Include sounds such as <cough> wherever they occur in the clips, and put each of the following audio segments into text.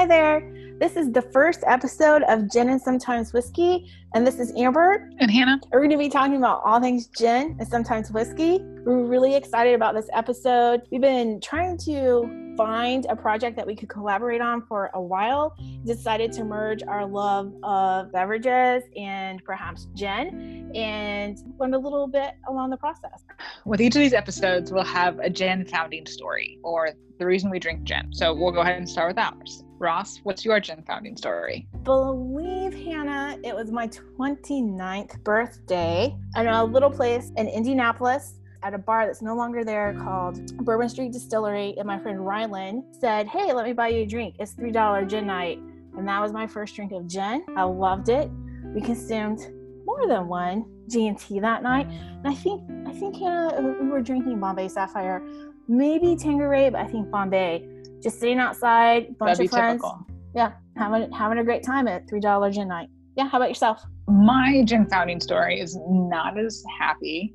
Hi there. This is the first episode of Gin and Sometimes Whiskey, and this is Amber. And Hannah. We're going to be talking about all things gin and sometimes whiskey. We're really excited about this episode. We've been trying to find a project that we could collaborate on for a while. Decided to merge our love of beverages and perhaps gin and learn a little bit along the process. With each of these episodes, we'll have a gin founding story or the reason we drink gin. So we'll go ahead and start with ours. Ross, what's your gin founding story? Believe Hannah, it was my 29th birthday in a little place in Indianapolis at a bar that's no longer there called Bourbon Street Distillery. And my friend Rylan said, Hey, let me buy you a drink. It's $3 gin night. And that was my first drink of gin. I loved it. We consumed more than one G&T that night. And I think, I think Hannah, we were drinking Bombay Sapphire, maybe Tanqueray, but I think Bombay. Just sitting outside, bunch That'd of friends. typical. Yeah, having having a great time at three dollar gin night. Yeah, how about yourself? My gin founding story is not as happy,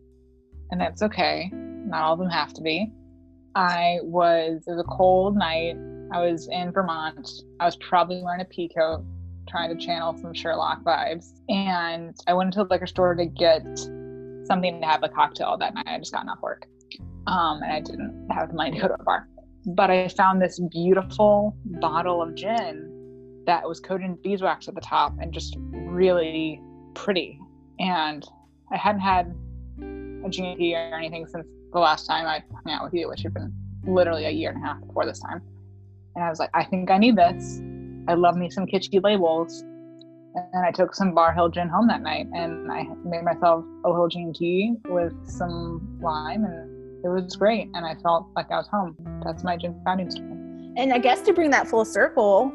and that's okay. Not all of them have to be. I was, it was a cold night. I was in Vermont. I was probably wearing a pea coat, trying to channel some Sherlock vibes. And I went to the liquor store to get something to have a cocktail that night. I just gotten off work. Um, and I didn't have the money to go to a bar. But I found this beautiful bottle of gin that was coated in beeswax at the top and just really pretty. And I hadn't had a G&T or anything since the last time I hung out with you, which had been literally a year and a half before this time. And I was like, I think I need this. I love me some kitschy labels. And I took some Barr Hill gin home that night and I made myself a little G&T with some lime and it was great. And I felt like I was home. That's my gin founding story. And I guess to bring that full circle,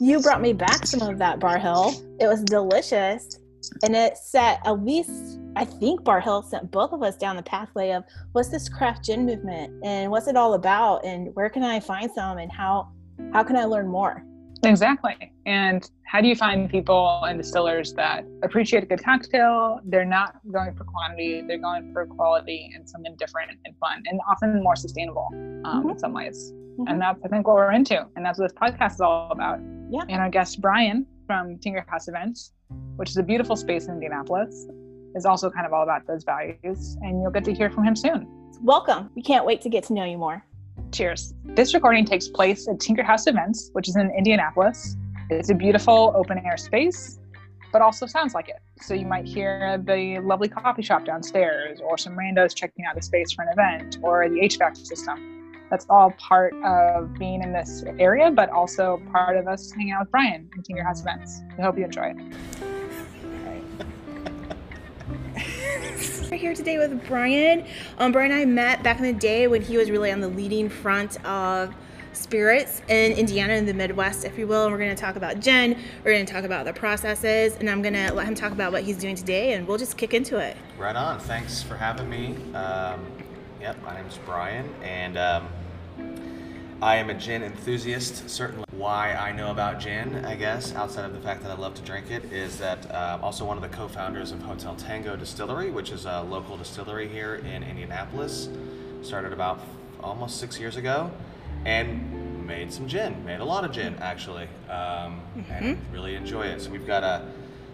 you brought me back some of that Barr Hill. It was delicious. And it set at least I think Barr Hill sent both of us down the pathway of what's this craft gin movement and what's it all about and where can I find some and how how can I learn more? Exactly. And how do you find people and distillers that appreciate a good cocktail? They're not going for quantity, they're going for quality and something different and fun and often more sustainable um, Mhm. in some ways. Mhm. And that's, I think, what we're into. And that's what this podcast is all about. Yeah. And our guest, Brian from Tinker House Events, which is a beautiful space in Indianapolis, is also kind of all about those values. And you'll get to hear from him soon. Welcome. We can't wait to get to know you more. Cheers. This recording takes place at Tinker House Events, which is in Indianapolis. It's a beautiful open air space, but also sounds like it. So you might hear the lovely coffee shop downstairs, or some randos checking out the space for an event, or the HVAC system. That's all part of being in this area, but also part of us hanging out with Brian at Tinker House Events. We hope you enjoy it. We're here today with Brian. Um, Brian and I met back in the day when he was really on the leading front of spirits in Indiana in the Midwest, if you will. And we're going to talk about gin. We're going to talk about the processes, and I'm going to let him talk about what he's doing today, and we'll just kick into it. Right on. Thanks for having me. Um, yep, my name is Brian, and um, I am a gin enthusiast. Certainly, why I know about gin, I guess, outside of the fact that I love to drink it, is that uh, I'm also one of the co-founders of Hotel Tango Distillery, which is a local distillery here in Indianapolis. Started about almost six years ago, and made some gin. Made a lot of gin, actually, um, and really enjoy it. So we've got a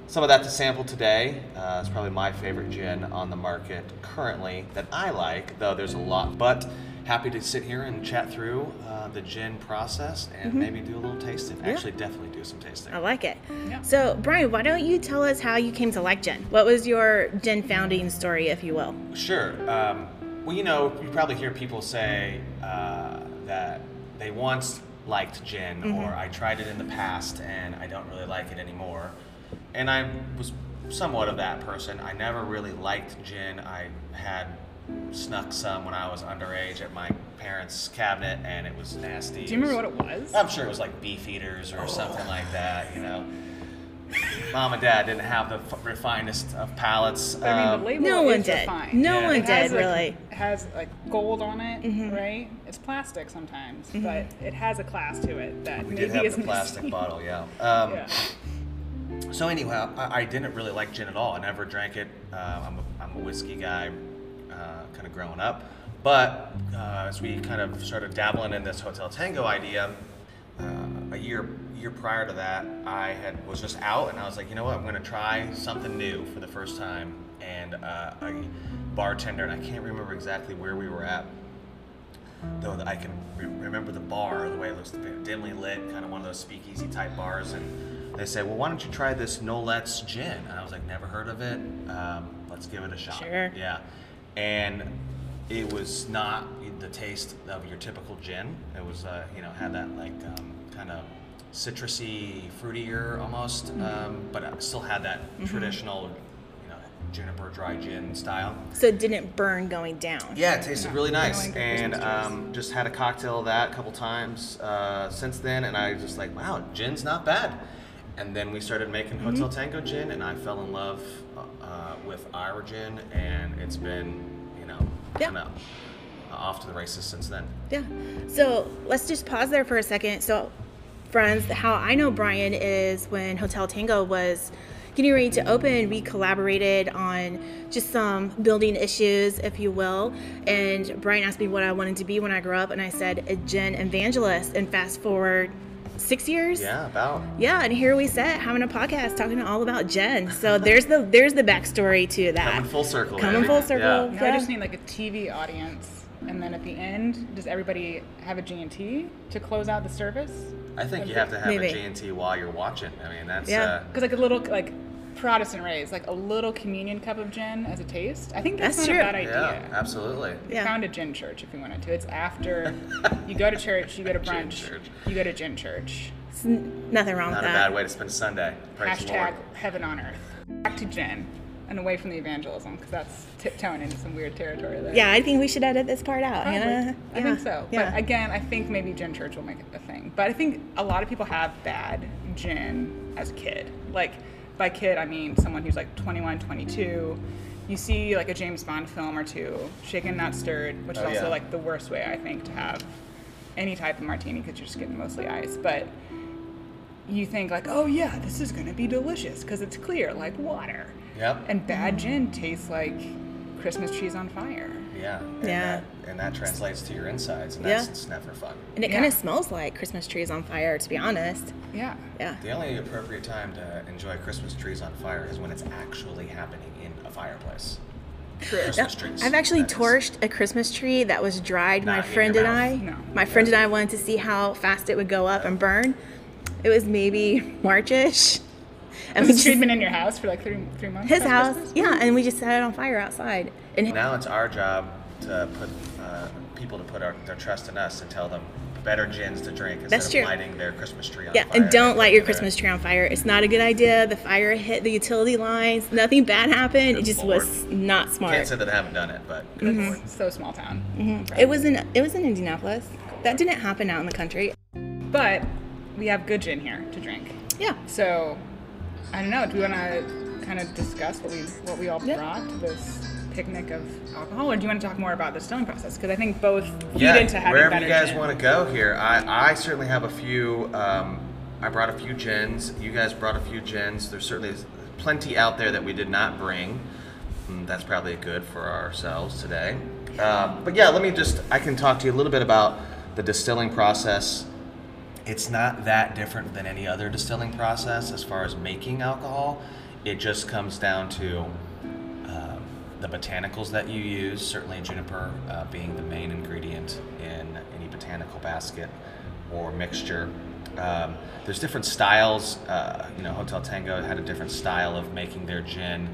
some of that to sample today. Uh, it's probably my favorite gin on the market currently that I like, though there's a lot. But happy to sit here and chat through uh, the gin process and maybe do a little tasting. Actually, definitely do some tasting. I like it. Yeah. So, Brian, why don't you tell us how you came to like gin? What was your gin founding story, if you will? Sure. Um, well, you know, you probably hear people say uh, that they once liked gin, or I tried it in the past and I don't really like it anymore. And I was somewhat of that person. I never really liked gin. I had snuck some when I was underage at my parents' cabinet, and it was nasty. Do you remember what it was? I'm sure it was like Beefeaters or something like that, you know. Mom and dad didn't have the f- refinest of palates. I mean, um, the label No one is did. refined. No Yeah. one It It has, did, like, really. It has like gold on it, Mm-hmm. right? It's plastic sometimes, but it has a class to it that we maybe did have is the plastic missing. bottle, yeah. <laughs> Um, Yeah. So anyhow, I, I didn't really like gin at all. I never drank it. Uh, I'm, a, I'm a whiskey guy, kind of growing up. But uh, as we kind of started dabbling in this Hotel Tango idea, uh, a year year prior to that, I had was just out, and I was like, you know what, I'm gonna try something new for the first time. And uh, a bartender, and I can't remember exactly where we were at, though I can re- remember the bar, the way it looks dimly lit, kind of one of those speakeasy type bars. And they say, well, why don't you try this Nolet's gin? And I was like, never heard of it. Um, let's give it a shot. Sure. Yeah. And it was not the taste of your typical gin. It was, uh, you know, had that like um, kind of citrusy, fruitier almost, um, but it still had that traditional, you know, juniper dry gin style. So it didn't burn going down. Yeah, it tasted really nice, like and um, just had a cocktail of that a couple times uh, since then, and I was just like, wow, gin's not bad. And then we started making Mm-hmm. Hotel Tango gin, and I fell in love uh, with Ira gin, and it's been, you know, Yeah. kind of off to the races since then. Yeah. So let's just pause there for a second. So, friends, how I know Brian is when Hotel Tango was getting ready to open, we collaborated on just some building issues, if you will. And Brian asked me what I wanted to be when I grew up, and I said a gin evangelist. And fast forward six years. Yeah, about. Yeah, and here we sit having a podcast talking all about gin. So there's the there's the backstory to that. Coming full circle. Coming yeah. full circle. Yeah. Now I just need like a TV audience, and then at the end, does everybody have a G&T to close out the service? I think you have to have Maybe. a G&T while you're watching. I mean, that's. Yeah. Uh, Because like a little like Protestant rays, like a little communion cup of gin as a taste. I think that's, That's not true. a bad idea. yeah, absolutely. We Yeah. found a gin church if you wanted to. It's after <laughs> you go to church, you go to brunch, you go to gin church. It's n- nothing wrong Not with that. Not a bad way to spend Sunday. Praise the Hashtag Lord. heaven on earth. Back to gin and away from the evangelism because that's tiptoeing into some weird territory there. Yeah, I think we should edit this part out, Probably. Hannah. I think so. Yeah. But again, I think maybe gin church will make it a thing. But I think a lot of people have bad gin as a kid. Like by kid, I mean someone who's like 21, 22. You see like a James Bond film or two, shaken not stirred, which is Oh, also yeah. like the worst way I think to have any type of martini because you're just getting mostly ice. But you think like, oh yeah, this is gonna be delicious because it's clear like water. Yep. And bad gin tastes like Christmas trees on fire. Yeah. And Yeah. That, and that mm. translates to your insides, and Yeah. that's it's never fun. and it kind of smells like Christmas trees on fire, to be honest. Yeah. Yeah. The only appropriate time to enjoy Christmas trees on fire is when it's actually happening in a fireplace. Christmas trees. I've actually that is. torched a Christmas tree that was dried. my Not in friend and I. No. my friend and I wanted to see how fast it would go up and burn. It was maybe Marchish, and Has we this tree just, been in your house for like three three months? his house, Christmas? yeah, and we just set it on fire outside. And Now it's our job to put uh, people to put our, their trust in us and tell them better gins to drink instead That's of true. lighting their Christmas tree on yeah, fire. and don't light your They're- Christmas tree on fire. It's not a good idea. The fire hit the utility lines. Nothing bad happened. It just was not smart. Can't say that I haven't done it, but It's so small town. It was in it was in Indianapolis. That didn't happen out in the country. But we have good gin here to drink. Yeah. So I don't know. Do we want to kind of discuss what we what we all Yeah. brought to this picnic of alcohol, or do you want to talk more about the distilling process? Because I think both feed yeah, into having wherever you guys gin. want to go here. I, I certainly have a few. Um, I brought a few gins. You guys brought a few gins. There's certainly plenty out there that we did not bring. Mm, That's probably good for ourselves today. Um, but yeah, let me just. I can talk to you a little bit about the distilling process. It's not that different than any other distilling process as far as making alcohol. It just comes down to the botanicals that you use, certainly juniper uh, being the main ingredient in any botanical basket or mixture. Um, there's different styles. Uh, you know, Hotel Tango had a different style of making their gin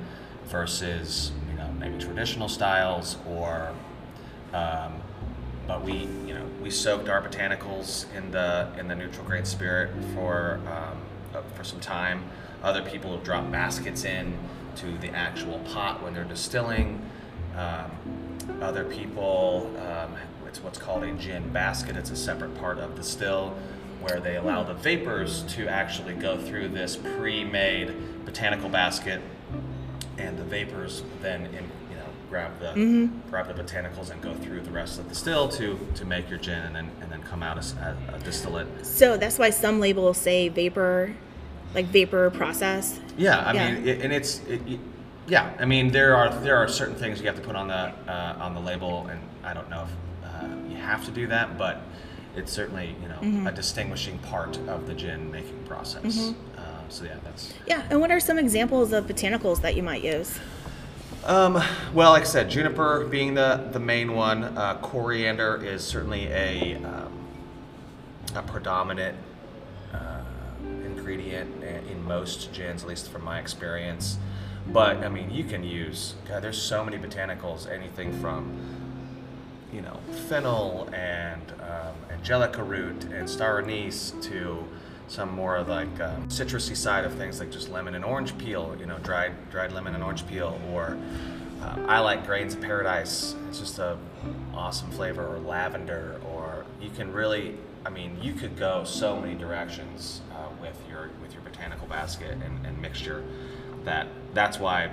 versus you know maybe traditional styles or. Um, but we, you know, we soaked our botanicals in the in the neutral grain spirit for um, uh, for some time. Other people drop baskets in to the actual pot when they're distilling. Um, other people, um, it's what's called a gin basket. It's a separate part of the still where they allow the vapors to actually go through this pre-made botanical basket, and the vapors then in, you know grab the grab the botanicals and go through the rest of the still to to make your gin and then and then come out as a, a distillate. So that's why some labels say vapor, like vapor process. Yeah, I Yeah. mean, it, and it's it, it- yeah. I mean, there are there are certain things you have to put on the uh, on the label, and I don't know if uh, you have to do that, but it's certainly you know a distinguishing part of the gin making process. Uh, so yeah, that's Yeah, and what are some examples of botanicals that you might use? Um, well, like I said, juniper being the, the main one. Uh, coriander is certainly a, um, a predominant ingredient in most gins, at least from my experience. But I mean, you can use. God, there's so many botanicals. Anything from you know fennel and um, angelica root and star anise to some more like um, citrusy side of things like just lemon and orange peel you know dried dried lemon and orange peel or uh, I like grains of paradise it's just a awesome flavor or lavender or you can really I mean you could go so many directions uh, with your with your botanical basket and, and mixture that that's why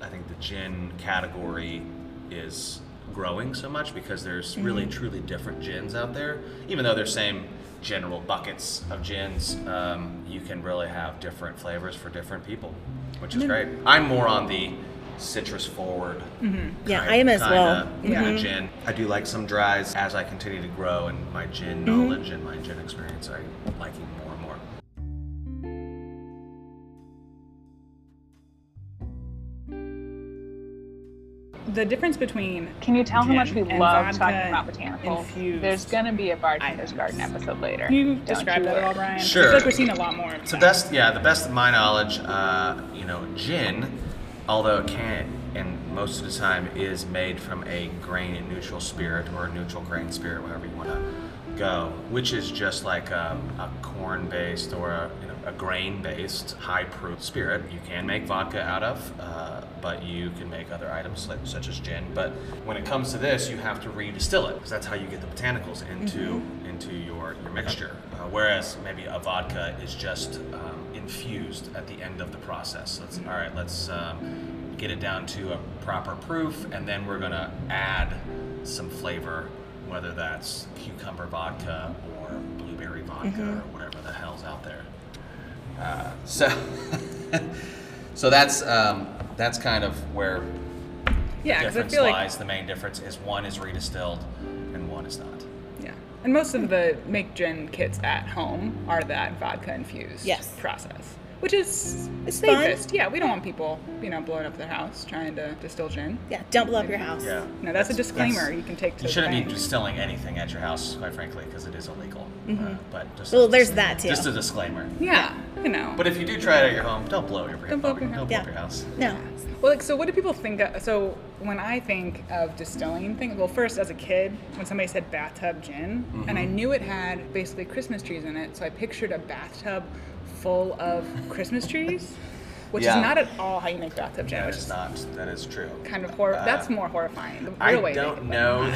I think the gin category is growing so much because there's really truly different gins out there. Even though they're same general buckets of gins, um, you can really have different flavors for different people, which is great. I'm more on the citrus forward. Yeah, kind- I am as well. kinda Mhm. gin. I do like some dries as I continue to grow in my gin Mm-hmm. knowledge and my gin experience. I liking more and more. The difference between Can you tell how much we love talking about botanicals? infused There's gonna be a bartender's items. garden episode later. Can you Don't describe that at all, worry. Brian? I Sure. feel like we're seeing a lot more. Of To that. best, yeah, the best of my knowledge, uh, you know, gin, although it can, and most of the time is made from a grain and neutral spirit or a neutral grain spirit, whatever you want to go, which is just like a, a corn-based or a, you know, a grain-based high-proof spirit. You can make vodka out of, uh, but you can make other items like, such as gin. But when it comes to this, you have to redistill it because that's how you get the botanicals into into your your mixture. Uh, whereas maybe a vodka is just um, infused at the end of the process. So it's all right. Let's um, get it down to a proper proof, and then we're gonna add some flavor, whether that's cucumber vodka or blueberry vodka or whatever the hell's out there. Uh, so, <laughs> so that's um, that's kind of where yeah, I difference feel like. The main difference is one is redistilled and one is not. Yeah. And most of the make gin kits at home are that vodka infused Yes. process, which is It's fun. safest. Yeah, we don't want people, you know, blowing up their house trying to distill gin. Yeah, don't blow up your house. Yeah. No, that's, a disclaimer you can take to You shouldn't be bank. distilling anything at your house, quite frankly, because it is illegal. Uh, but just Mm-hmm. Well, there's that too. Just a disclaimer. Yeah, you know. But if you do try it at your home, don't blow up your, Don't blow up your don't blow up your house. No. Well, like, so what do people think? Of, so when I think of distilling things, well, first as a kid, when somebody said bathtub gin, Mm-hmm. and I knew it had basically Christmas trees in it, so I pictured a bathtub full of Christmas trees, which Yeah. is not at all how you make bathtub gin. That which is not. That is true. kind of hor- Uh, That's more horrifying. The I way don't make it, but- <laughs> know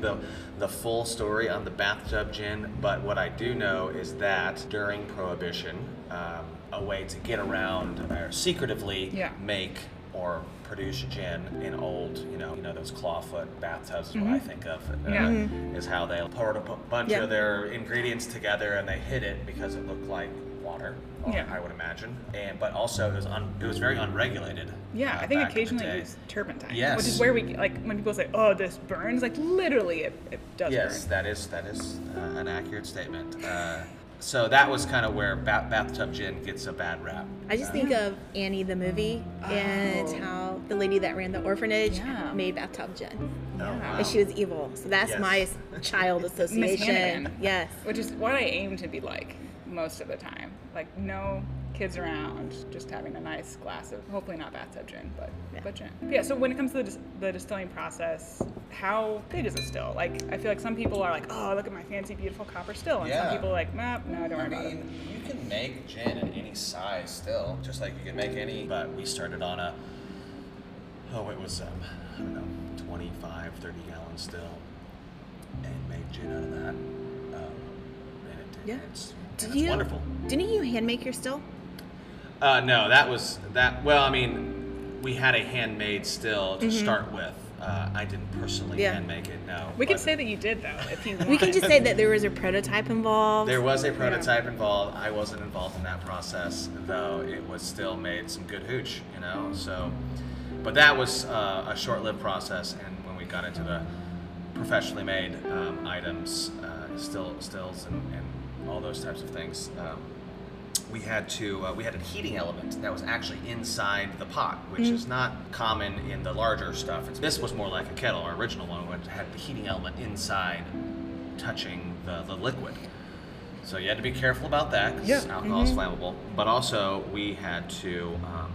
the the full story on the bathtub gin, but what I do know is that during Prohibition, um, a way to get around or secretively Yeah. make or produce gin in old, you know, you know those clawfoot bathtubs is what I think of. Uh, Mm-hmm. Yeah. Mhm. Is how they poured a bunch Yeah. of their ingredients together and they hid it because it looked like water. Yeah. I would imagine, and but also it was un, it was very unregulated. Yeah, uh, I think back in the occasionally day. use turpentine. Which is where we like when people say, "Oh, this burns." Like literally, it, it does Yes, burn. that is that is uh, an accurate statement. Uh, so that was kind of where ba- bathtub gin gets a bad rap. I just think of Annie the movie and Oh. how the lady that ran the orphanage Yeah. made bathtub gin. Oh, wow. And she was evil. So that's Yes. my <laughs> child Miss association. Hannigan. Yes. Which is what I aim to be like most of the time. Like no kids around, just having a nice glass of hopefully not bathtub gin, but Yeah. but gin. Yeah. So when it comes to the, dis- the distilling process, how big is a still? Like I feel like some people are like, "Oh, look at my fancy, beautiful copper still," and Yeah. some people are like, "Nah, no, I don't I worry about it." mean, you can make gin in any size still, just like you can make any. But we started on a, oh, it was, um, I don't know, 25, 30 gallon still, and made gin out of that. Um, and it, Yeah. it's, Did and it's you? wonderful. Didn't you hand make your still? Uh, no, that was that. Well, I mean, we had a handmade still to start with. Uh, I didn't personally Mm-hmm. Yeah. hand make it. No, We can say that you did though, if you want. <laughs> We can just say that there was a prototype involved. there was a prototype involved. I wasn't involved in that process, though. It was still made some good hooch, you know. So, but that was uh, a short-lived process, and when we got into the professionally made um, items, uh, still stills, and, and all those types of things. Um, we had to uh, we had a heating element that was actually inside the pot, which is not common in the larger stuff. It's, this was more like a kettle, our original one, which had the heating element inside, touching the, the liquid. So you had to be careful about that because Yeah. alcohol is flammable. But also we had to. Um,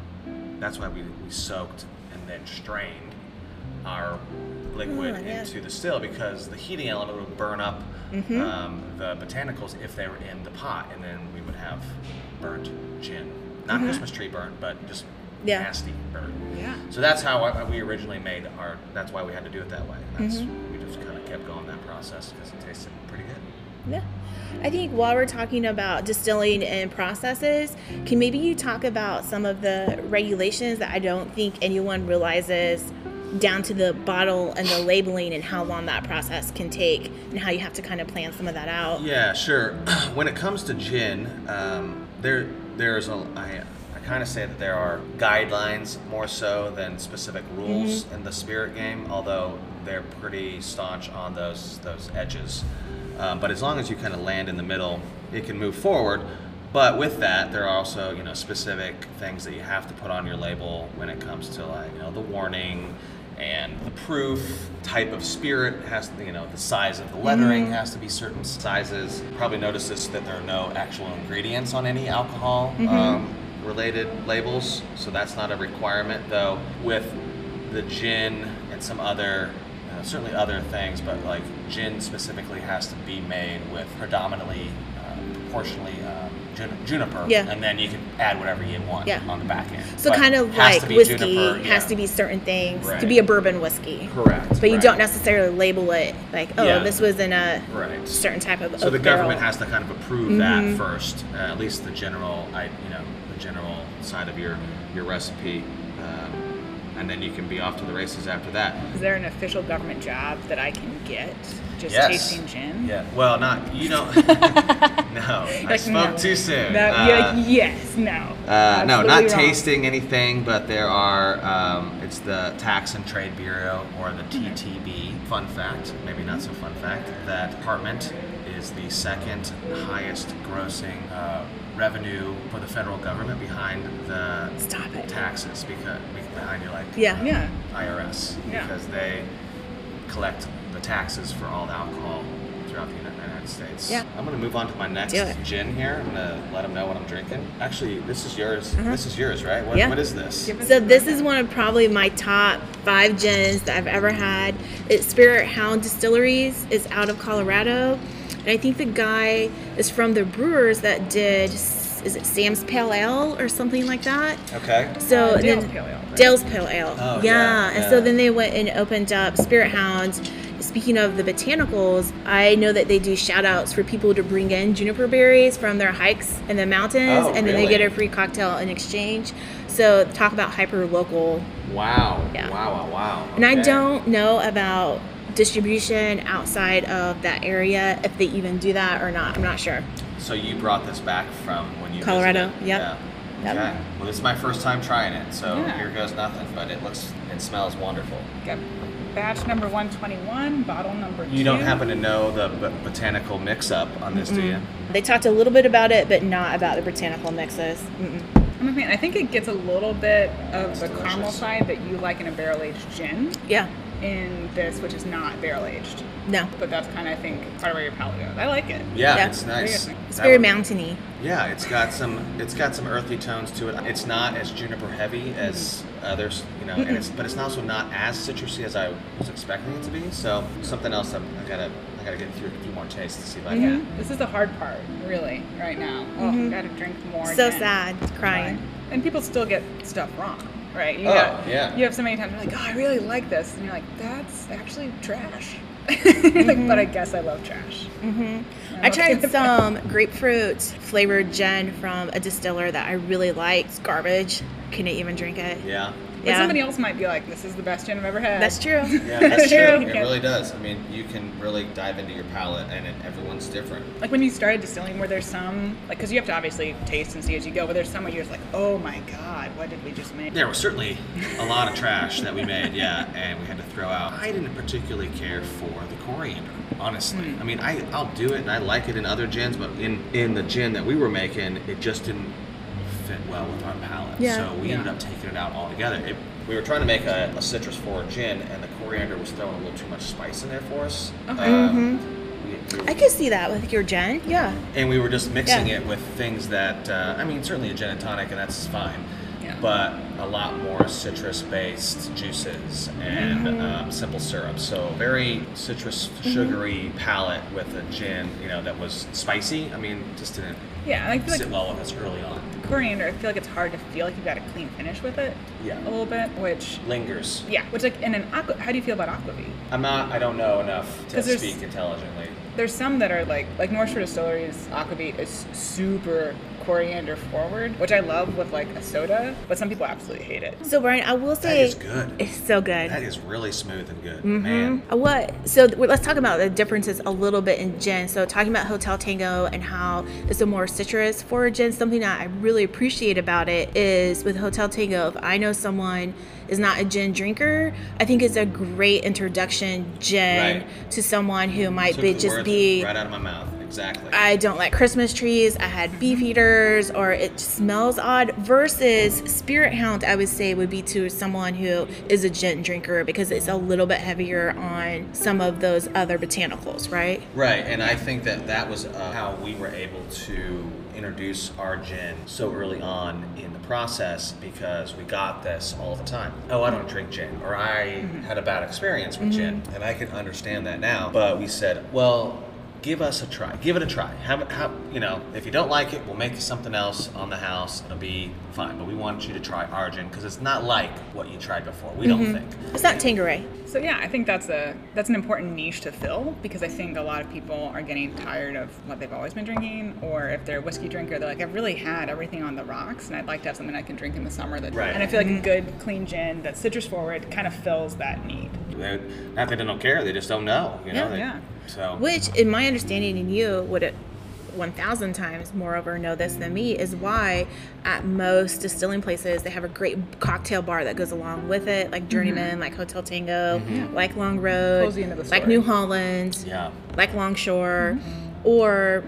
that's why we, we soaked and then strained our liquid Oh, yeah. into the still because the heating element would burn up Mm-hmm. um, the botanicals if they were in the pot, and then we would have burnt gin. Not Christmas tree burnt, but just Mm-hmm. Yeah. nasty burnt. Yeah. So that's how I, we originally made our. That's why we had to do it that way. That's Mm-hmm. we just kind of kept going that process because it tasted pretty good. Yeah. I think while we're talking about distilling and processes, can maybe you talk about some of the regulations that I don't think anyone realizes down to the bottle and the labeling and how long that process can take and how you have to kind of plan some of that out. Yeah, sure. <clears throat> when it comes to gin, um, there there's a I, I kind of say that there are guidelines more so than specific rules in the spirit game, although they're pretty staunch on those those edges. Um, but as long as you kind of land in the middle, it can move forward. But with that, there are also you know specific things that you have to put on your label when it comes to like you know the warning and the proof type of spirit has to, you know the size of the lettering has to be certain sizes. Probably notice this that there are no actual ingredients on any alcohol um, related labels so that's not a requirement though with the gin and some other uh, certainly other things but like gin specifically has to be made with predominantly uh, proportionally um, jun- juniper Yeah. and then you can add whatever you want Yeah. on the back end So But kind of like whiskey juniper, has yeah. to be certain things to be a bourbon whiskey. correct But you right. don't necessarily label it like, oh, Yeah. this was in a Right. certain type of So the government barrel. has to kind of approve that first, uh, at least the general, I, you know, the general side of your your recipe, and then you can be off to the races after that. Is there an official government job that I can get just Yes. tasting gin? Yeah. Well, not you don't. <laughs> <laughs> no, I Like, spoke no. too soon. No, Uh, yeah, yes, no. Uh, no, not wrong. tasting anything, but there are. Um, it's the Tax and Trade Bureau or the. TTB. Fun fact, maybe not so fun fact, that department is the second highest grossing uh, revenue for the federal government behind the taxes because behind your like Yeah. Yeah. IRS Yeah. because they collect the taxes for all the alcohol throughout the United States. Yeah. I'm gonna move on to my next gin here. I'm gonna let them know what I'm drinking. Actually, this is yours. This is yours, right? What, Uh-huh. Yeah. what is this? So this is one of probably my top five gins that I've ever had. It's Spirit Hound Distilleries. It's out of Colorado, and I think the guy is from the brewers that did. Is it Sam's Pale Ale or something like that? Okay. So Uh, Dale's then- Pale Ale, right? Dale's Pale Ale. Oh, yeah. yeah, And yeah. so then they went and opened up Spirit Hounds. Speaking of the botanicals, I know that they do shout outs for people to bring in juniper berries from their hikes in the mountains Oh, and then they get a free cocktail in exchange. So talk about hyper local. Wow. Yeah. Wow. Wow. Wow. And I don't know about distribution outside of that area if they even do that or not. I'm not sure. So you brought this back from when you Colorado, visited? yep. Yeah. Yep. Okay. Well, this is my first time trying it, so Yeah. here goes nothing. But it looks, it smells wonderful. Got batch number 121, bottle number two. You don't happen to know the b- botanical mix-up on this, do you? They talked a little bit about it, but not about the botanical mixes. Mm-mm. I mean, I think it gets a little bit of the delicious. caramel side that you like in a barrel aged gin Yeah. In this, which is not barrel aged. No. But that's kind of, I think, part of where your palate goes. I like it. Yeah, Yeah. it's nice. It's That very would- mountainy. Yeah, it's got some it's got some earthy tones to it. It's not as juniper heavy as others, you know, and it's but it's also not as citrusy as I was expecting it to be. So something else I'm, I gotta I gotta get through a few more tastes to see if I Yeah, can. this is the hard part, really, right now. Oh, gotta drink more. Mm-hmm. So gin. sad. Crying. And people still get stuff wrong, right? You Oh, got- yeah. You have so many times you're like, oh, I really like this, and you're like, that's actually trash. <laughs> Mm-hmm. like, but I guess I love trash. I tried <laughs> some grapefruit flavored gin from a distiller that I really liked. It's garbage. Couldn't even drink it. Yeah. But Yeah. somebody else might be like, this is the best gin I've ever had. That's true. <laughs> Yeah, that's true. You It really does. I mean, you can really dive into your palate, and it, everyone's different. Like when you started distilling, were there some, like, because you have to obviously taste and see as you go, but there's some where you're just like, oh my god, what did we just make? There was certainly a lot of trash that we made, yeah, and we had to throw out. I didn't particularly care for the coriander. Honestly, hmm. I mean, I I'll do it and I like it in other gins, but in in the gin that we were making, it just didn't fit well with our palate. Yeah. So we ended up taking it out altogether. It, we were trying to make a, a citrus forward gin, and the coriander was throwing a little too much spice in there for us. Okay. Um, we- we- I could see that with your gin, Yeah. and we were just mixing Yeah. it with things that uh, I mean, certainly a gin and tonic, and that's fine. Yeah. But a lot more citrus-based juices and Mm-hmm. um, simple syrup. So very citrus, sugary palate with a gin, you know, that was spicy. I mean, just didn't Yeah, I feel sit like well with us early on. Coriander. I feel like it's hard to feel like you've got a clean finish with it. Yeah. A little bit, which Lingers. yeah, which like in an aqua. How do you feel about aquavit? I'm not. I don't know enough to 'Cause there's- speak intelligently. There's some that are like like North Shore Distillery's aquavit is super coriander forward, which I love with like a soda, but some people absolutely hate it. So Brian, I will say it's good. it's so good. That is really smooth and good, Mm-hmm. man. Uh, What? So let's talk about the differences a little bit in gin. So talking about Hotel Tango and how it's a more citrus forward gin. Something that I really appreciate about it is with Hotel Tango. If I know someone is not a gin drinker, I think it's a great introduction gin Right. to someone who might Took be just be. right out of my mouth. Exactly. I don't like Christmas trees. I had Beefeaters, or it smells odd. Versus Spirit Hound, I would say would be to someone who is a gin drinker because it's a little bit heavier on some of those other botanicals, right? Right, and I think that that was uh, how we were able to introduce our gin so early on in the process because we got this all the time. Oh, I don't drink gin, or I had a bad experience with gin, and I can understand that now. But we said, well, give us a try. Give it a try. Have have, you know, if you don't like it, we'll make you something else on the house. It'll be fine. But we want you to try gin because it's not like what you tried before. We don't mm-hmm. think. It's not Tanqueray. So yeah, I think that's a that's an important niche to fill because I think a lot of people are getting tired of what they've always been drinking, or if they're a whiskey drinker, they're like, I've really had everything on the rocks, and I'd like to have something I can drink in the summer. That Right. and I feel like a mm-hmm. good clean gin that's citrus forward kind of fills that need. They, not that they don't care, they just don't know. You know. Yeah. They- Yeah. So. Which, in my understanding, and you would it 1,000 times moreover know this than me, is why at most distilling places they have a great cocktail bar that goes along with it, like mm-hmm. Journeyman, like Hotel Tango, mm-hmm. like Long Road, Pulls you into the like. New Holland, Yeah. like Longshore, or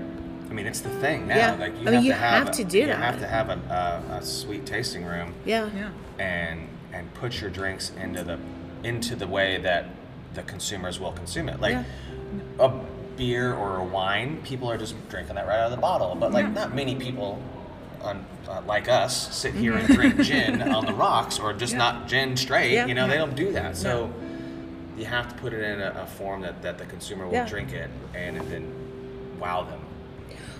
I mean, it's the thing now. Yeah. Like you I mean, have you to have, have to do you that. You have to have a, a, a sweet tasting room yeah, Yeah. and and put your drinks into the into the way that the consumers will consume it. Like Yeah. a beer or a wine, people are just drinking that right out of the bottle. But like, Yeah. not many people. On, uh, like us, sit here and Mm-hmm. drink <laughs> gin on the rocks, or just Yeah. not gin straight. Yeah. You know, they don't do that. So you have to put it in a, a form that, that the consumer will drink it and then wow them.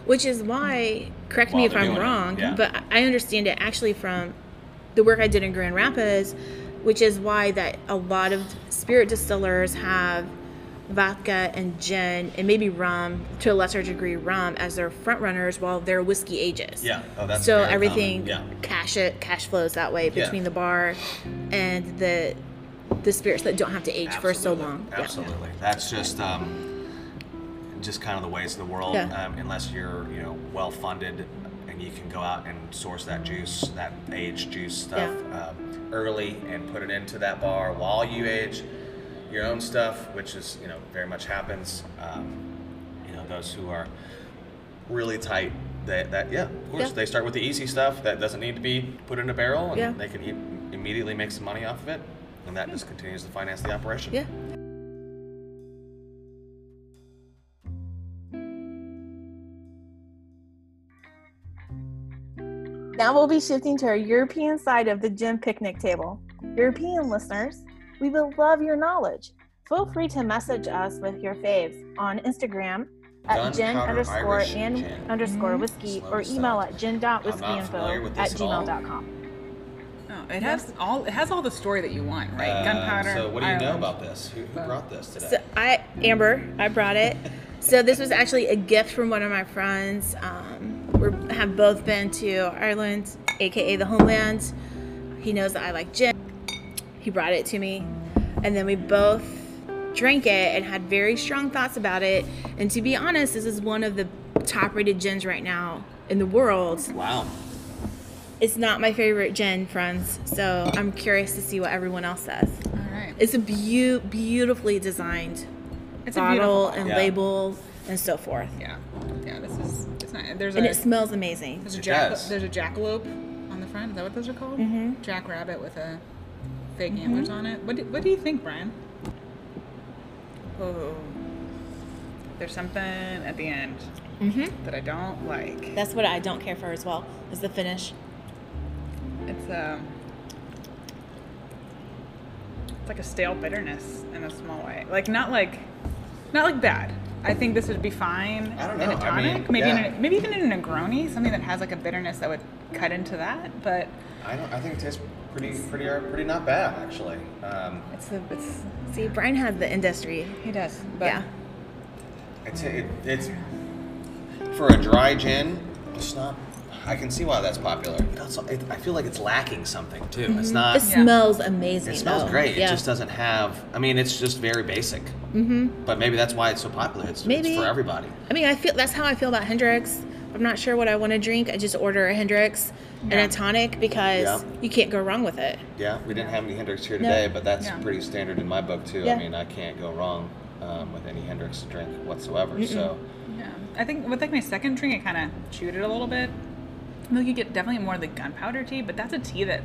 which is why correct me if i'm wrong but i understand it actually from the work i did in grand rapids which is why that a lot of spirit distillers have vodka and gin and maybe rum to a lesser degree rum as their front runners while their whiskey ages Yeah. Oh, that's so very everything. Yeah. cash it cash flows that way Yeah. between the bar and the the spirits that don't have to age for so Absolutely. long Yeah. Absolutely. That's just um, just kind of the ways of the world. Yeah. Um, unless you're you know well funded and you can go out and source that juice, that aged juice stuff um, early and put it into that bar while you age your own stuff, which is you know very much happens. Um, you know those who are really tight. That, that yeah, of course Yeah. they start with the easy stuff that doesn't need to be put in a barrel, and Yeah. they can e- immediately make some money off of it, and that just continues to finance the operation. yeah Now we'll be shifting to our European side of the gym picnic table. European listeners, we will love your knowledge. Feel free to message us with your faves on Instagram at gin underscore Irish and gin. underscore Mhm. whiskey Slow or email at I'm not familiar at this at all. gmail.com. Oh, it has all it has all the story that you want, right? Uh, Gunpowder. So what do you know about this? Who, who brought this today? So I Amber, I brought it. So this was actually a gift from one of my friends. Um, we have both been to Ireland, aka the homeland. He knows that I like gin. He brought it to me, and then we both drank it and had very strong thoughts about it. And to be honest, this is one of the top-rated gins right now in the world. wow. It's not my favorite gin, friends. So I'm curious to see what everyone else says. All right. It's a beau- beautifully designed It's a bottle beautiful and Yeah. label and so forth. Yeah, yeah. This is it's not. There's And a it smells amazing. there's a It jack, does. there's a jackalope on the front. Is that what those are called? Mm-hmm. Jackrabbit with a fake antlers on it. What do, what do you think, Brian? Oh, there's something at the end Mm-hmm. that I don't like. That's what I don't care for as well. Is the finish. It's um, it's like a stale bitterness in a small way. Like not like, not like bad. I think this would be fine I don't in a know. I tonic, mean, maybe yeah. in a, maybe even in a Negroni, something that has like a bitterness that would cut into that. But I don't. I think it tastes pretty, pretty, pretty not bad actually. Um, it's the it's See, Brian has the industry. he does. But Yeah. it's it, it's for a dry gin. It's not. I can see why that's popular. It also, it, I feel like it's lacking something too. It's not. It Yeah. smells amazing. It smells though. great. Yeah. It just doesn't have. I mean, it's just very basic. Mm-hmm. But maybe that's why it's so popular. It's, Maybe. it's for everybody. I mean, I feel that's how I feel about Hendrick's. I'm not sure what I want to drink. I just order a Hendrick's Yeah. and a tonic because Yeah. you can't go wrong with it. Yeah, we didn't have any Hendrick's here No. today, but that's Yeah. pretty standard in my book too. Yeah. I mean, I can't go wrong um, with any Hendrick's drink whatsoever. So yeah, I think with like my second drink, I kind of chewed it a little bit. I feel like you get definitely more of the gunpowder tea, but that's a tea that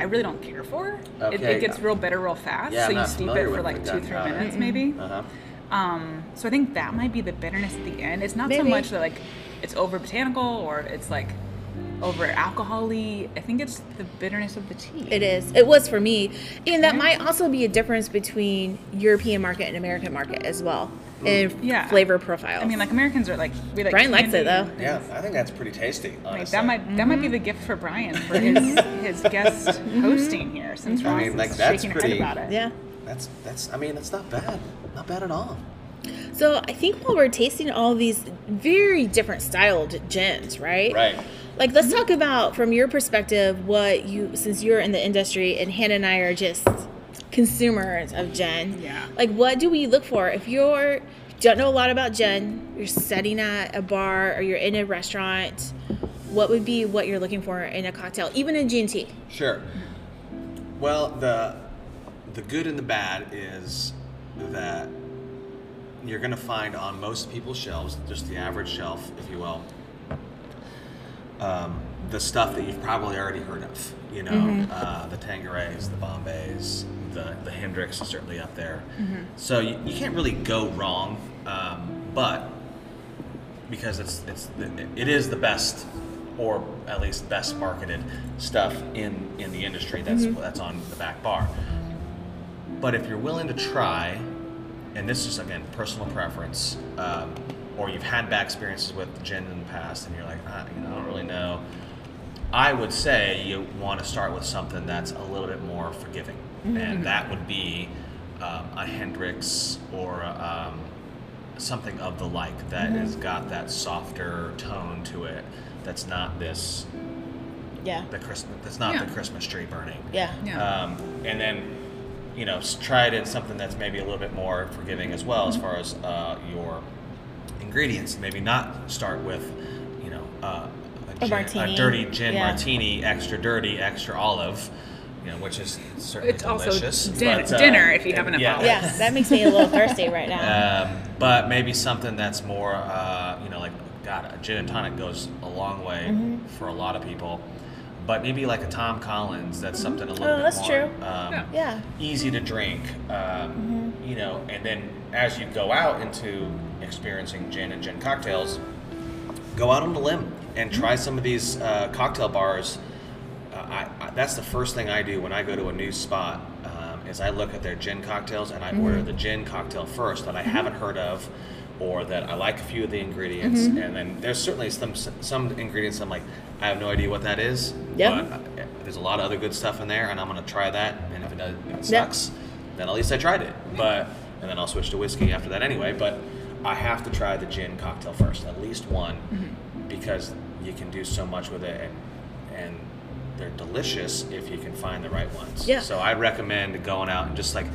I really don't care for. It, Okay. it gets real bitter real fast, Yeah, so I'm you steep it for like two, three gunpowder. minutes maybe. uh huh. Um, so I think that might be the bitterness at the end. It's not so much that like it's over botanical or it's like over alcoholy. I think it's the bitterness of the tea. It is. It was for me, and that might also be a difference between European market and American market as well, mm. in Yeah. flavor profile. I mean, like Americans are like we like. Brian likes it, candy. though. Yeah, I think that's pretty tasty. Like that might that might be mm-hmm. the gift for Brian for <laughs> his mm-hmm. his guest mm-hmm. hosting here since I Ross mean, like, is that's shaking her pretty- head about it. yeah. That's that's. I mean, it's not bad. Not bad at all. So I think while we're tasting all these very different styled gins, right? Right. Like, let's talk about from your perspective what you, since you're in the industry, and Hannah and I are just consumers of gin. Yeah. Like, what do we look for if you're don't know a lot about gin? You're sitting at a bar or you're in a restaurant. What would be what you're looking for in a cocktail, even in gin tea? Sure. Well, the the good and the bad is that you're going to find on most people's shelves, just the average shelf, if you will, um, the stuff that you've probably already heard of. You know, uh, the Tanquerays, the Bombays, the the Hendrick's is certainly up there. So you, you can't really go wrong, um, but because it's it's the, it is the best or at least best marketed stuff in in the industry that's that's on the back bar but if you're willing to try and this is again personal preference um, or you've had bad experiences with gin in the past and you're like ah, you know i don't really know i would say you want to start with something that's a little bit more forgiving and that would be um, a hendrick's or a, um, something of the like that has got that softer tone to it that's not this Yeah. the christmas that's not Yeah. the christmas tree burning Yeah. Yeah. um, and then you know try it in something that's maybe a little bit more forgiving as well as far as uh, your ingredients maybe not start with you know uh, a, gin- martini. dirty gin Yeah. martini extra dirty extra olive you know which is certainly It's also din- but, uh, dinner if you have enough yeah. olives. Yeah. That makes me a little thirsty right now. <laughs> Um, but maybe something that's more, uh, you know, like God, a gin and tonic goes a long way Mm-hmm. for a lot of people. But maybe like a Tom Collins, that's something a little Oh, bit that's more true. Um, Yeah. Yeah. easy to drink. Um, You know, and then as you go out into experiencing gin and gin cocktails, go out on a limb and try some of these uh, cocktail bars. Uh, I, I, that's the first thing I do when I go to a new spot. Um, is I look at their gin cocktails and I order the gin cocktail first that I haven't heard of, or that I like a few of the ingredients. And then there's certainly some some ingredients I'm like I have no idea what that is. Yeah. But uh, there's a lot of other good stuff in there, and I'm gonna try that. And if it, does, if it sucks, then at least I tried it. But and then I'll switch to whiskey after that anyway. But I have to try the gin cocktail first, at least one, mm-hmm. because you can do so much with it, and and they're delicious if you can find the right ones. Yeah. So I recommend going out and just like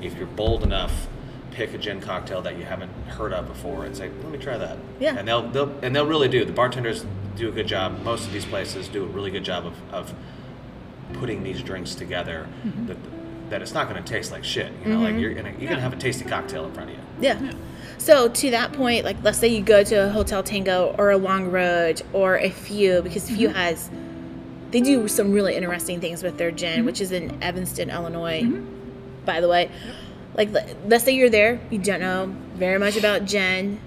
if you're bold enough, pick a gin cocktail that you haven't heard of before and say, "Let me try that." Yeah. And they'll they'll and they'll really do. The bartenders do a good job. Most of these places do a really good job of, of putting these drinks together. Mm-hmm. That that it's not going to taste like shit. You know, like mm-hmm. you're gonna you're gonna have a tasty cocktail in front of you. Yeah. So to that point, like let's say you go to a Hotel Tango or a Long Road or a Few, because Few Mm-hmm. has they do some really interesting things with their gin, Mm-hmm. which is in Evanston, Illinois. By the way, like let's say you're there, you don't know very much about gin,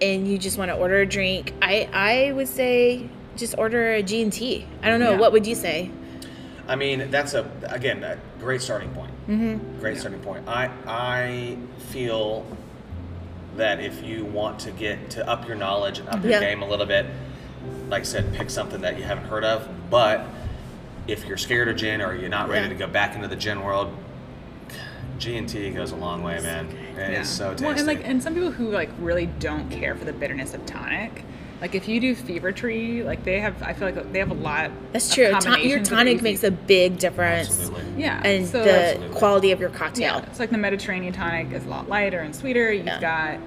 and you just want to order a drink. I I would say just order a G and T. I don't know. Yeah. What would you say? I mean, that's a again a great starting point. Mm-hmm. Great starting point. I I feel that if you want to get to up your knowledge and up your Yeah. game a little bit, like I said, pick something that you haven't heard of. But if you're scared of gin or you're not ready Yeah. to go back into the gin world, G and T goes a long way, man. And It's so tasty. Well, and like, and some people who like really don't care for the bitterness of tonic. Like if you do Fever Tree, like they have, I feel like they have a lot. That's of true. Ton- your combinations that are tonic easy. makes a big difference. Absolutely. yeah, and so, the Absolutely. quality of your cocktail. Yeah, it's like the Mediterranean tonic is a lot lighter and sweeter. You've Yeah. got,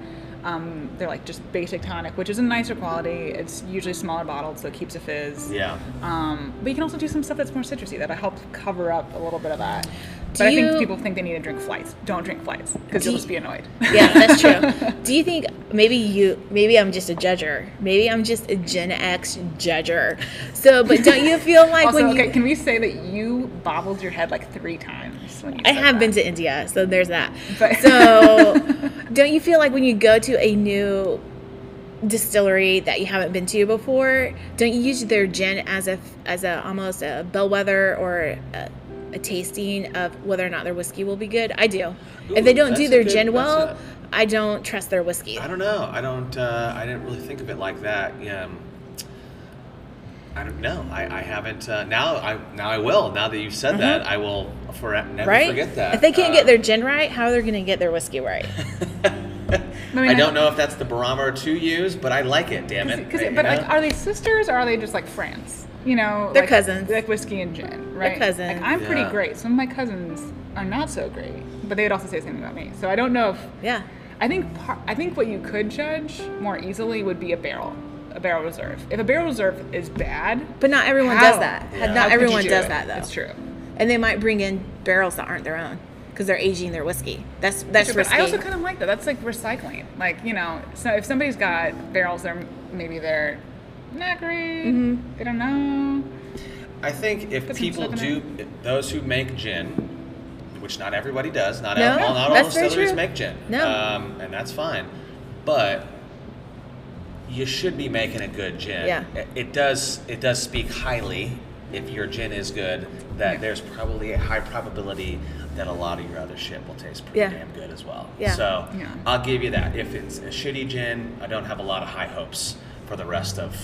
um, they're like just basic tonic, which is a nicer quality. It's usually smaller bottled, so it keeps a fizz. Yeah. Um, but you can also do some stuff that's more citrusy that'll help cover up a little bit of that. Do but I think people think they need to drink flights. Don't drink flights because you'll just be annoyed. yeah, that's true. <laughs> Do you think maybe you maybe I'm just a judger? Maybe I'm just a Gen X judger. So, but don't you feel <laughs> like also, when you okay, can we say that you bobbled your head like three times when you I have that? been to India, so there's that. But- So, <laughs> don't you feel like when you go to a new distillery that you haven't been to before, don't you use their gin as a as a almost a bellwether or a, a tasting of whether or not their whiskey will be good? I do. if they don't do their good- gin well, a- I don't trust their whiskey. I don't know. I don't. Uh, I didn't really think of it like that. Yeah. um, I don't know. I, I haven't. Uh, now I now I will. Now that you've said that, I will for never Mm-hmm. right? forget that. If they can't Uh, get their gin right, how are they going to get their whiskey right? <laughs> I don't know if that's the barometer to use, but I like it. Damn it! Because, You but like, are they sisters or are they just like friends? You know, They're like, cousins. like whiskey and gin, right? cousins. Like, I'm pretty Yeah. great. Some of my cousins are not so great, but they would also say something about me. So I don't know if Yeah. I think par- I think what you could judge more easily would be a barrel, a barrel reserve. If a barrel reserve is bad, But not everyone how? does that. Yeah. Not could everyone do does it? that though. That's true. And they might bring in barrels that aren't their own because they're aging their whiskey. That's that's But risky. I also kind of like that. That's like recycling. Like you know, so if somebody's got barrels, they're maybe they're not great. Mm-hmm. They don't know. I think if Put people stuff in do, those who make gin, which not everybody does, not No, all, not all distilleries make gin, No. um, and that's fine. But you should be making a good gin. Yeah. It, it does. It does speak highly if your gin is good. That Yeah. there's probably a high probability that a lot of your other shit will taste pretty Yeah. damn good as well. Yeah. So Yeah. I'll give you that. If it's a shitty gin, I don't have a lot of high hopes for the rest of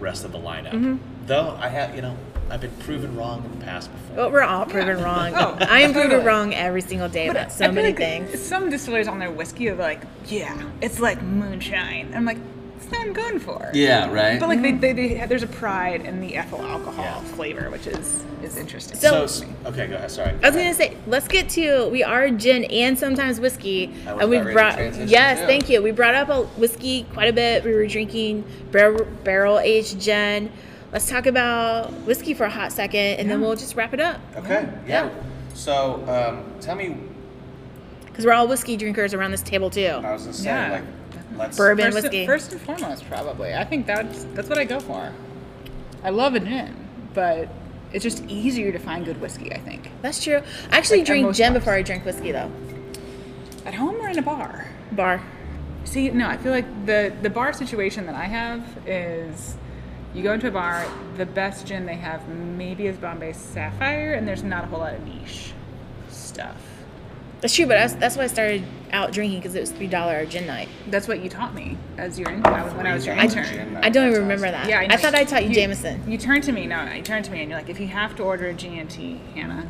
rest of the lineup. Mm-hmm. Though I have, you know, I've been proven wrong in the past before. But we're all proven wrong. <laughs> Oh, I am proven totally. wrong every single day about so I feel many like things. Some distillers on their whiskey are like, yeah, it's like moonshine. I'm like, that's not I'm going for. Yeah, right. But like they, they, they there's a pride in the ethyl alcohol Yeah. flavor, which is is interesting. So- so, okay, go ahead. Sorry. I was gonna say, let's get to we are gin and sometimes whiskey, I and we about ready to brought yes, too. thank you. We brought up a whiskey quite a bit. We were drinking barrel, barrel aged gin. Let's talk about whiskey for a hot second, and then we'll just wrap it up Okay. Yeah. So, um, tell me. because we're all whiskey drinkers around this table too. I was gonna say, Yeah. like, let's. Bourbon first, whiskey. first and foremost, probably. I think that's that's what I go for. I love a gin, but it's just easier to find good whiskey. I think That's true. I actually Like, drink gin before I drink whiskey though. at home or in a bar. Bar. See, no, I feel like the the bar situation that I have is you go into a bar, the best gin they have maybe is Bombay Sapphire, and there's not a whole lot of niche stuff. That's true, but that's, that's why I started out drinking because it was three dollar a gin night. That's what you taught me as your in- when I was your I- intern. I don't even That's remember awesome. that. Yeah, I, know. thought I taught you, Jameson. You turned to me, no, you turned to me and you're like, if you have to order a G&T, Hannah,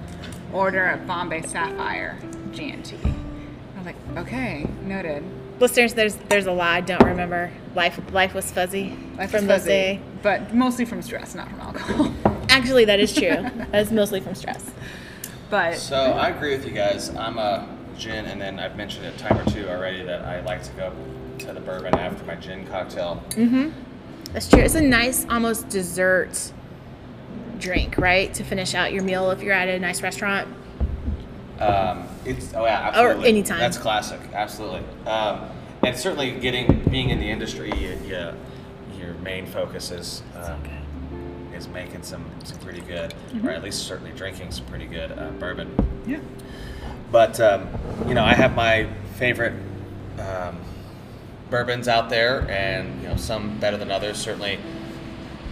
order a Bombay Sapphire G&T. I was like, okay, noted. Listeners, there's there's a lot I don't remember. Life life was fuzzy Life from is this fuzzy, day. but mostly from stress, not from alcohol. Actually, that is true. <laughs> that is mostly from stress. But So I agree with you guys. I'm a gin, and then I've mentioned a time or two already that I like to go to the bourbon after my gin cocktail. Mm-hmm. That's true. It's a nice, almost dessert drink, right? To finish out your meal if you're at a nice restaurant. Um, it's oh yeah, absolutely. Or anytime. That's classic, absolutely. Um, and certainly getting being in the industry, you, you, your main focus is um, is making some some pretty good, or at least certainly drinking some pretty good uh, bourbon. Yeah. But um, you know, I have my favorite um, bourbons out there, and you know, some better than others. Certainly,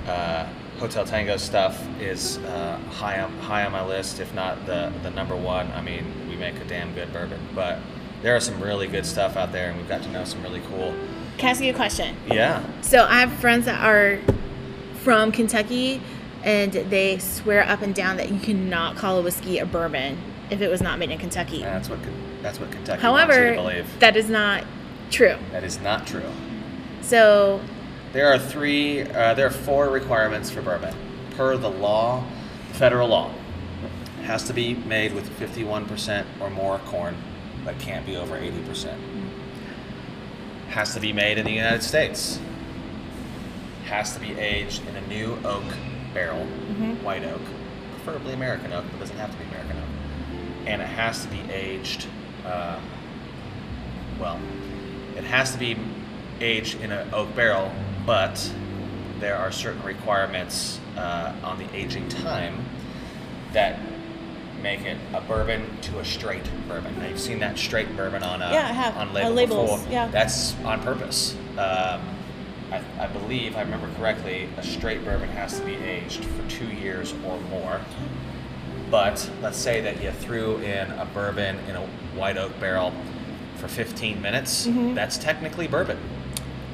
uh, Hotel Tango stuff is uh, high on high on my list, if not the the number one. I mean, we make a damn good bourbon, but there are some really good stuff out there, and we've got to know some really cool. Can I ask you a question? Yeah, So I have friends that are from Kentucky, and they swear up and down that you cannot call a whiskey a bourbon if it was not made in Kentucky. that's what that's what Kentucky wants you However, to believe. that is not true. That is not true. So There are three, uh, there are four requirements for bourbon per the law, federal law. It has to be made with 51% or more corn, but can't be over 80%. Has to be made in the United States. Has to be aged in a new oak barrel, white oak, preferably American oak, but doesn't have to be American oak. And it has to be aged, uh, well, it has to be aged in an oak barrel, but there are certain requirements uh, on the aging time that make it a bourbon to a straight bourbon. Now you've seen that straight bourbon on a, Yeah, I have. on On label labels, before. yeah. That's on purpose. Um, I, I believe, I remember correctly, a straight bourbon has to be aged for two years or more. But let's say that you threw in a bourbon in a white oak barrel for 15 minutes. Mm-hmm. That's technically bourbon.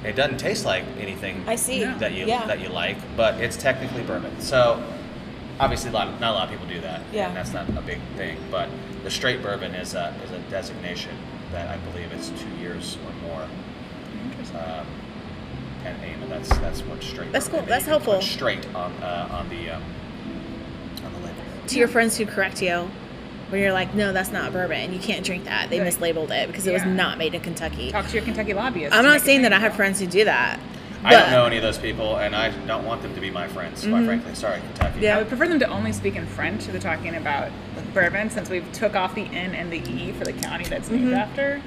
It doesn't taste like anything I see. That you Yeah. that you like, but it's technically bourbon. So obviously, a lot not a lot of people do that, Yeah. and that's not a big thing. But the straight bourbon is a is a designation that I believe is two years or more. Um, and aim, and that's that's what straight. That's cool. That's you put helpful. Straight on uh, on the um, on the label. to your friends who correct you, when you're like, no, that's not bourbon, you can't drink that. They Right. mislabeled it because it was not made in Kentucky. Talk to your Kentucky lobbyist. I'm not saying that I have friends who do that. I don't know any of those people, and I don't want them to be my friends. Quite frankly, sorry, Kentucky. Mm-hmm. Yeah. I would prefer them to only speak in French if they're talking about bourbon, since we've took off the N and the E for the county that's named Mm-hmm. after.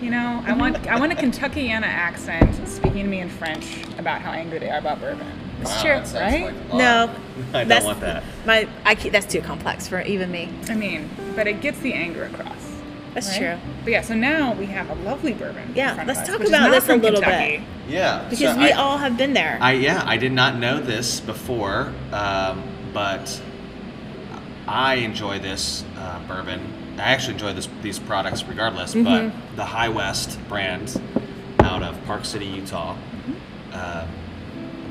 You know, I want I want a Kentuckiana accent speaking to me in French about how angry they are about bourbon. It's Wow, true, right? like a lot. No, <laughs> I don't that's want that. My, I keep, that's too complex for even me. I mean, but it gets the anger across. That's right? true. But yeah, so now we have a lovely bourbon. in Yeah, front let's us, talk which about this a from little bit. Yeah, Because so we I, all have been there. I yeah, I did not know this before, um, but I enjoy this uh, bourbon. I actually enjoy this these products regardless. Mm-hmm. But the High West brand out of Park City, Utah. Mm-hmm. Uh,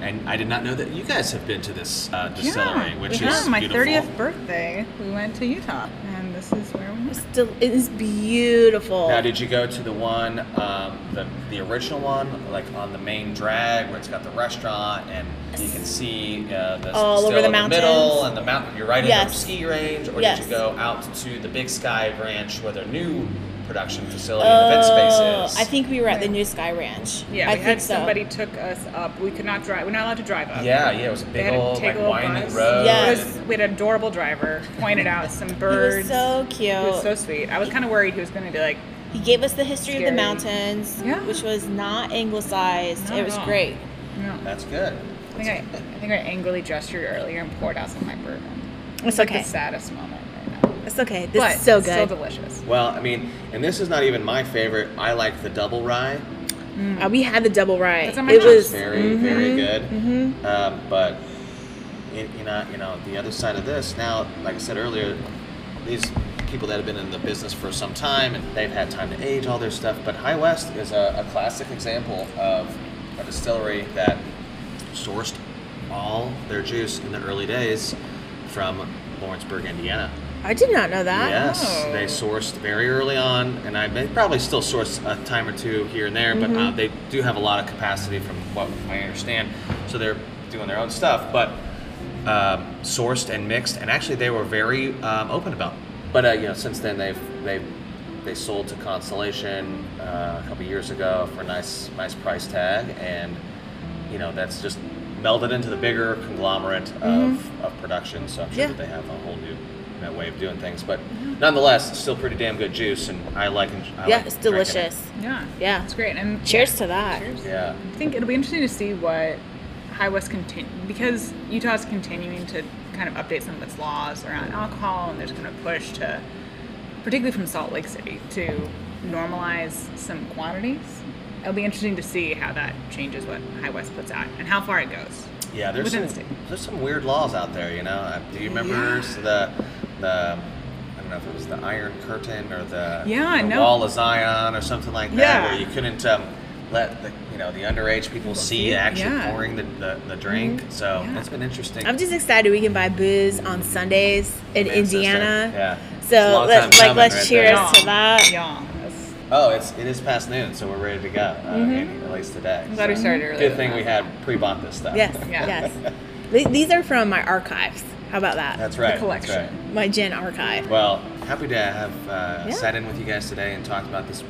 and I did not know that you guys have been to this uh, distillery, yeah, which we is have. my beautiful. 30th birthday. We went to Utah, and this is where we went. It's still, beautiful. Now, did you go to the one, um, the the original one, like on the main drag, where it's got the restaurant and you can see uh, the All over the in the middle and the mountain? You're right in Yes. the ski range, or Yes. did you go out to the Blue Sky Ranch where their new production facility and event Oh, space? I think we were at the Blue Sky Ranch. Yeah, I we think had so. somebody took us up. We could not drive. We're not allowed to drive up. Yeah, yeah, it was a They big had to old take like a little winding bus. road. Yes. Was, we had an adorable driver. Pointed out some <laughs> He birds. was so cute. He was so sweet. I was kind of worried he was going to be like, He gave us the history of Scary. the mountains, Yeah. which was not anglicized. Not it at was all. great. no. That's good. I think I, I think I angrily gestured earlier and poured out some of my bourbon. It's like okay. the saddest moment right okay. This but is so good. still good. delicious. Well, I mean, and this is not even my favorite. I like the double rye. Uh, we had the double rye. That's on my It list. was very, very mhm, good. mhm. Um, but in, you know, you know, the other side of this now, like I said earlier, these people that have been in the business for some time and they've had time to age all their stuff. But High West is a, a classic example of a distillery that sourced all their juice in the early days from Lawrenceburg, Indiana. I did not know that. Yes, Oh. they sourced very early on, and I they probably still source a time or two here and there, but uh, they do have a lot of capacity from what I understand. So they're doing their own stuff, but um, sourced and mixed, and actually they were very um, open about. It. But uh, you know, since then they've they've they sold to Constellation uh, a couple years ago for a nice nice price tag, and you know that's just melded into the bigger conglomerate of, of production. So I'm sure Yeah. that they have a whole new you know, way of doing things. But nonetheless, it's still pretty damn good juice, and I like. en- I yeah, like it's drinking it. delicious. Yeah. Yeah. It's great. And Cheers to that. Cheers. Yeah. I think it'll be interesting to see what High West continue because Utah's continuing to kind of update some of its laws around alcohol, and there's kind of push to, particularly from Salt Lake City, to normalize some quantities. It'll be interesting to see how that changes what High West puts out and how far it goes. Yeah, there's Within some the there's some weird laws out there. You know, Uh, do you remember Yeah. the the I don't know if it was the Iron Curtain or the, Yeah, I the know. Wall of Zion or something like that, Yeah. where you couldn't um, let the you know the underage people see see it, actually yeah. Mm-hmm. pouring the, the, the drink. So Yeah. it's been interesting. I'm just excited we can buy booze on Sundays in Demand system. Indiana. Yeah. So let's time like let's right cheers there. to that. Yeah. Oh, it's it is past noon, so we're ready to go. Uh, Andy, at least today. Mm-hmm. I'm glad we started early. Good thing we had pre-bought this stuff. Yes, Yeah. yes. These are from my archives. How about that? That's right. The collection. That's right. my gin archive. Well, happy to have uh, Yeah. sat in with you guys today and talked about this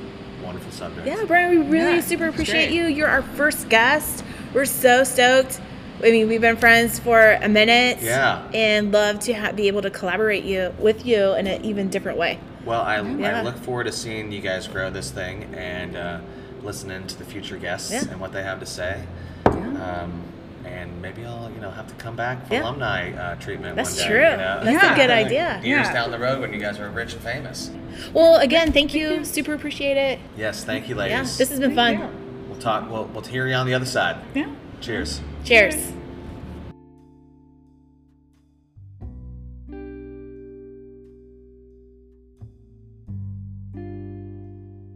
wonderful subject. Yeah, Brian, we really Yeah, super appreciate you. You're our first guest. We're so stoked. I mean, we've been friends for a minute. Yeah. And love to ha- be able to collaborate you with you in an even different way. Well, I, Yeah. I look forward to seeing you guys grow this thing and uh, listening to the future guests Yeah. and what they have to say. Um, and maybe I'll, you know, have to come back for Yeah. alumni uh, treatment That's one day. true. You know? That's a good idea. Years Yeah. down the road when you guys are rich and famous. Well, again, thank you. Super appreciate it. Yes, thank you, Yeah, ladies. this has been fun. we'll talk. We'll, we'll hear you on the other side. Yeah. Cheers. Cheers.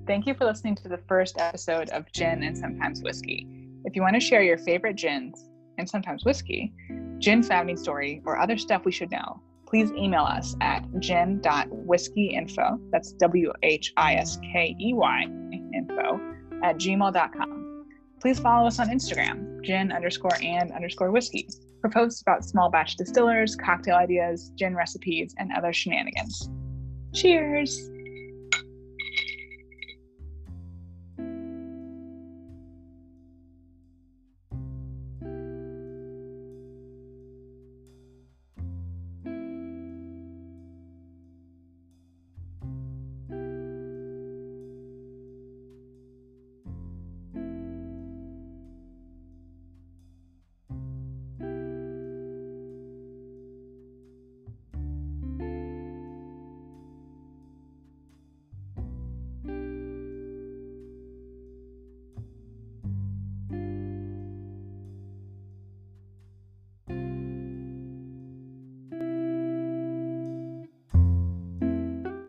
Thank you for listening to the first episode of Gin and Sometimes Whiskey. If you want to share your favorite gins and sometimes whiskey, gin founding story, or other stuff we should know, please email us at gin.whiskeyinfo, that's W H I S K E Y info, at gmail.com. Please follow us on Instagram, gin underscore and underscore whiskey, for posts about small batch distillers, cocktail ideas, gin recipes, and other shenanigans. Cheers!